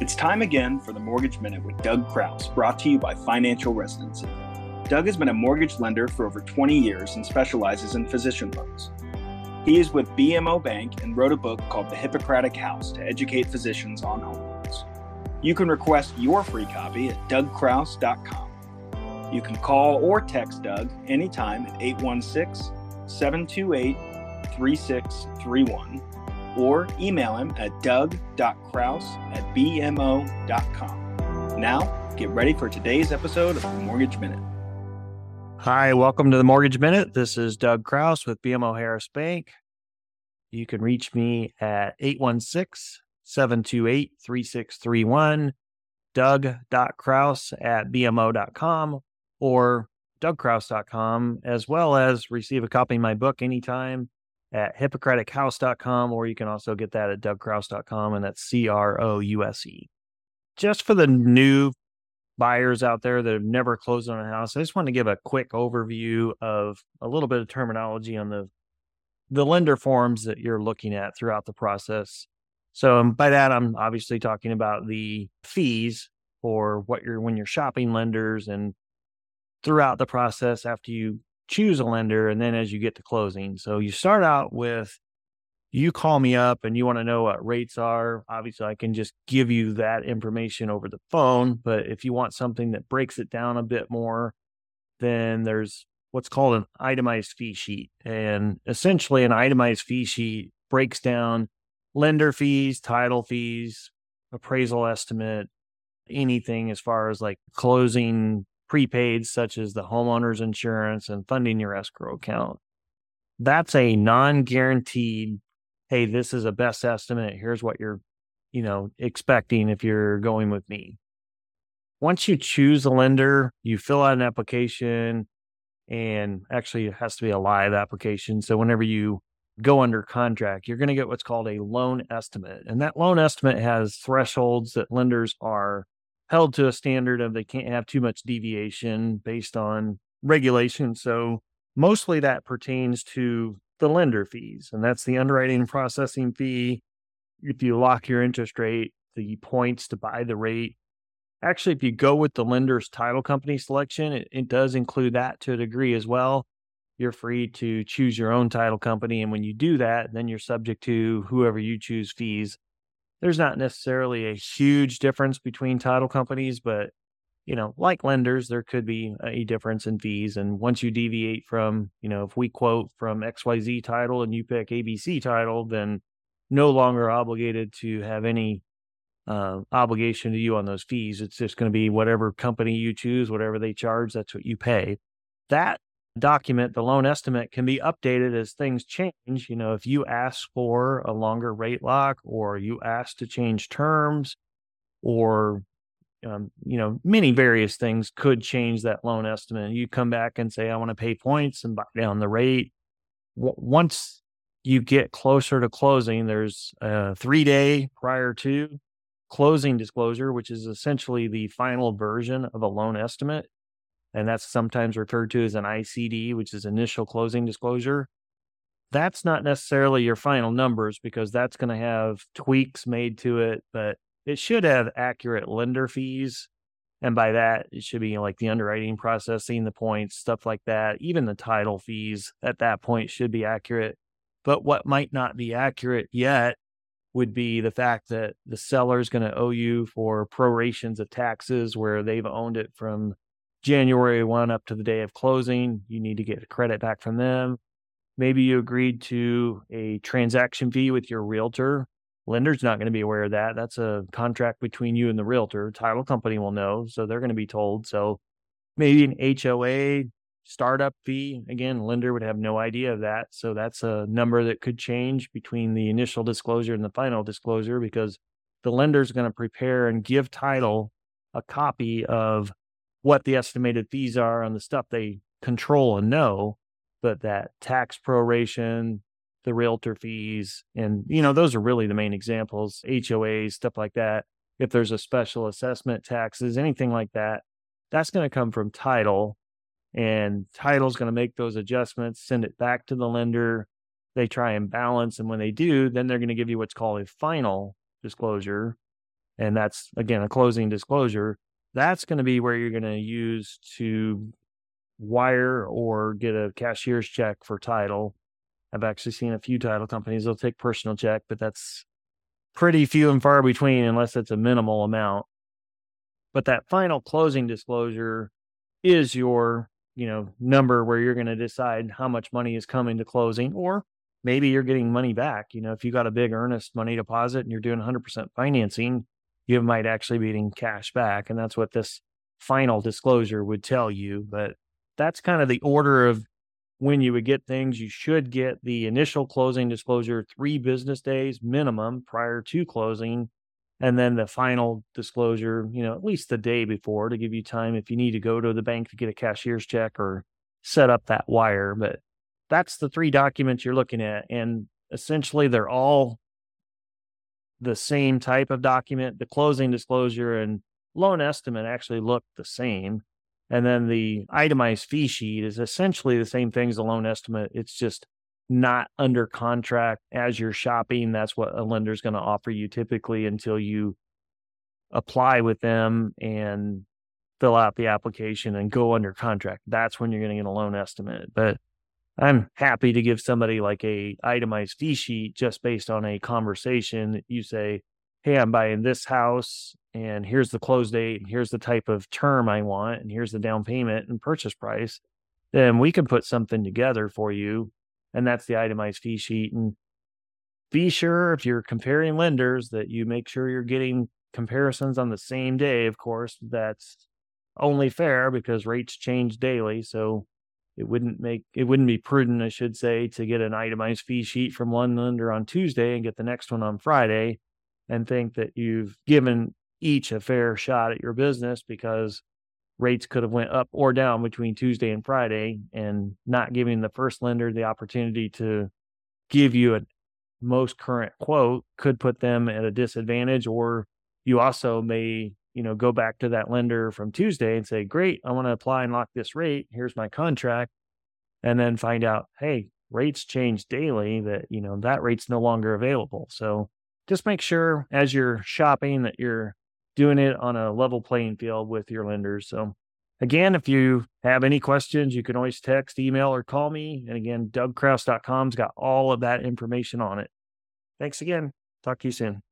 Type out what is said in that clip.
It's time again for the Mortgage Minute with Doug Crouse, brought to you by Financial Residency. Doug has been a mortgage lender for over 20 years and specializes in physician loans. He is with BMO Bank and wrote a book called The Hippocratic House to educate physicians on home loans. You can request your free copy at dougcrouse.com. You can call or text Doug anytime at 816 728 3631 or email him at doug.crouse at bmo.com. Now, get ready for today's episode of the Mortgage Minute. Hi, welcome to the Mortgage Minute. This is Doug Crouse with BMO Harris Bank. You can reach me at 816 728 3631, doug.crouse at bmo.com or dougcrouse.com, as well as receive a copy of my book anytime at hippocratichouse.com, or you can also get that at dougcrouse.com, and that's C R O U S E. Just for the new buyers out there that have never closed on a house, I just want to give a quick overview of a little bit of terminology on the the lender forms that you're looking at throughout the process. So um, by that, I'm obviously talking about the fees for what you're when you're shopping lenders and throughout the process after you choose a lender and then as you get to closing. So you start out with you call me up and you want to know what rates are, obviously I can just give you that information over the phone. But if you want something that breaks it down a bit more, then there's what's called an itemized fee sheet. And essentially, an itemized fee sheet breaks down lender fees, title fees, appraisal estimate, anything as far as like closing prepaids, such as the homeowner's insurance and funding your escrow account. That's a non guaranteed hey, this is a best estimate. Here's what you're, you know, expecting if you're going with me. Once you choose a lender, you fill out an application and actually it has to be a live application. So whenever you go under contract, you're going to get what's called a loan estimate. And that loan estimate has thresholds that lenders are held to a standard of they can't have too much deviation based on regulation. So mostly that pertains to the lender fees, and that's the underwriting processing fee. If you lock your interest rate, the points to buy the rate. Actually, if you go with the lender's title company selection, it, it does include that to a degree as well. You're free to choose your own title company. And when you do that, then you're subject to whoever you choose fees. There's not necessarily a huge difference between title companies, but you know, like lenders, there could be a difference in fees. And once you deviate from, you know, if we quote from XYZ title and you pick ABC title, then no longer obligated to have any uh, obligation to you on those fees. It's just going to be whatever company you choose, whatever they charge, that's what you pay. That document, the loan estimate, can be updated as things change. You know, if you ask for a longer rate lock or you ask to change terms or um, you know, many various things could change that loan estimate. You come back and say, I want to pay points and buy down the rate. W- once you get closer to closing, there's a three day prior to closing disclosure, which is essentially the final version of a loan estimate. And that's sometimes referred to as an ICD, which is initial closing disclosure. That's not necessarily your final numbers because that's going to have tweaks made to it, but it should have accurate lender fees. And by that, it should be like the underwriting processing, the points, stuff like that. Even the title fees at that point should be accurate. But what might not be accurate yet would be the fact that the seller is going to owe you for prorations of taxes where they've owned it from January 1 up to the day of closing. You need to get a credit back from them. Maybe you agreed to a transaction fee with your realtor lender's not going to be aware of that. That's a contract between you and the realtor. Title company will know, so they're going to be told. So maybe an HOA startup fee. Again, lender would have no idea of that. So that's a number that could change between the initial disclosure and the final disclosure because the lender's going to prepare and give title a copy of what the estimated fees are on the stuff they control and know, but that tax proration, the realtor fees. And, you know, those are really the main examples, HOAs, stuff like that. If there's a special assessment, taxes, anything like that, that's going to come from title. And title's going to make those adjustments, send it back to the lender. They try and balance. And when they do, then they're going to give you what's called a final disclosure. and that's again a closing disclosure, that's going to be where you're going to use to wire or get a cashier's check for title. I've actually seen a few title companies they'll take personal check, but that's pretty few and far between unless it's a minimal amount. But that final closing disclosure is your, you know, number where you're going to decide how much money is coming to closing or maybe you're getting money back. You know, if you got a big earnest money deposit and you're doing 100% financing, you might actually be getting cash back. And that's what this final disclosure would tell you. But that's kind of the order of when you would get things. You should get the initial closing disclosure three business days minimum prior to closing. And then the final disclosure, you know, at least the day before to give you time if you need to go to the bank to get a cashier's check or set up that wire. But that's the three documents you're looking at. And essentially, they're all the same type of document. The closing disclosure and loan estimate actually look the same. And then the itemized fee sheet is essentially the same thing as the loan estimate. It's just not under contract as you're shopping. That's what a lender's going to offer you typically until you apply with them and fill out the application and go under contract. That's when you're going to get a loan estimate. But I'm happy to give somebody like a itemized fee sheet just based on a conversation. You say, Hey, I'm buying this house and here's the close date and here's the type of term I want and here's the down payment and purchase price. Then we can put something together for you. And that's the itemized fee sheet. And be sure if you're comparing lenders that you make sure you're getting comparisons on the same day. Of course, that's only fair because rates change daily. So it wouldn't make it wouldn't be prudent, I should say, to get an itemized fee sheet from one lender on Tuesday and get the next one on Friday and think that you've given each a fair shot at your business because rates could have went up or down between Tuesday and Friday and not giving the first lender the opportunity to give you a most current quote could put them at a disadvantage or you also may you know, go back to that lender from Tuesday and say, great, I want to apply and lock this rate. Here's my contract. And then find out, hey, rates change daily that, you know, that rate's no longer available. So just make sure as you're shopping that you're doing it on a level playing field with your lenders. So again, if you have any questions, you can always text, email, or call me. And again, dougcrouse.com's got all of that information on it. Thanks again. Talk to you soon.